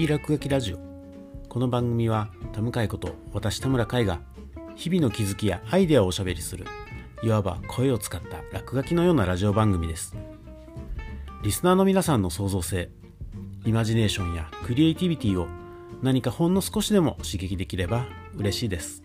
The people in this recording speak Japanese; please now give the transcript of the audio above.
ピー落書きラジオ。この番組は田向こと私田村海が日々の気づきやアイデアをおしゃべりするいわば声を使った落書きのようなラジオ番組です。リスナーの皆さんの創造性イマジネーションやクリエイティビティを何かほんの少しでも刺激できれば嬉しいです。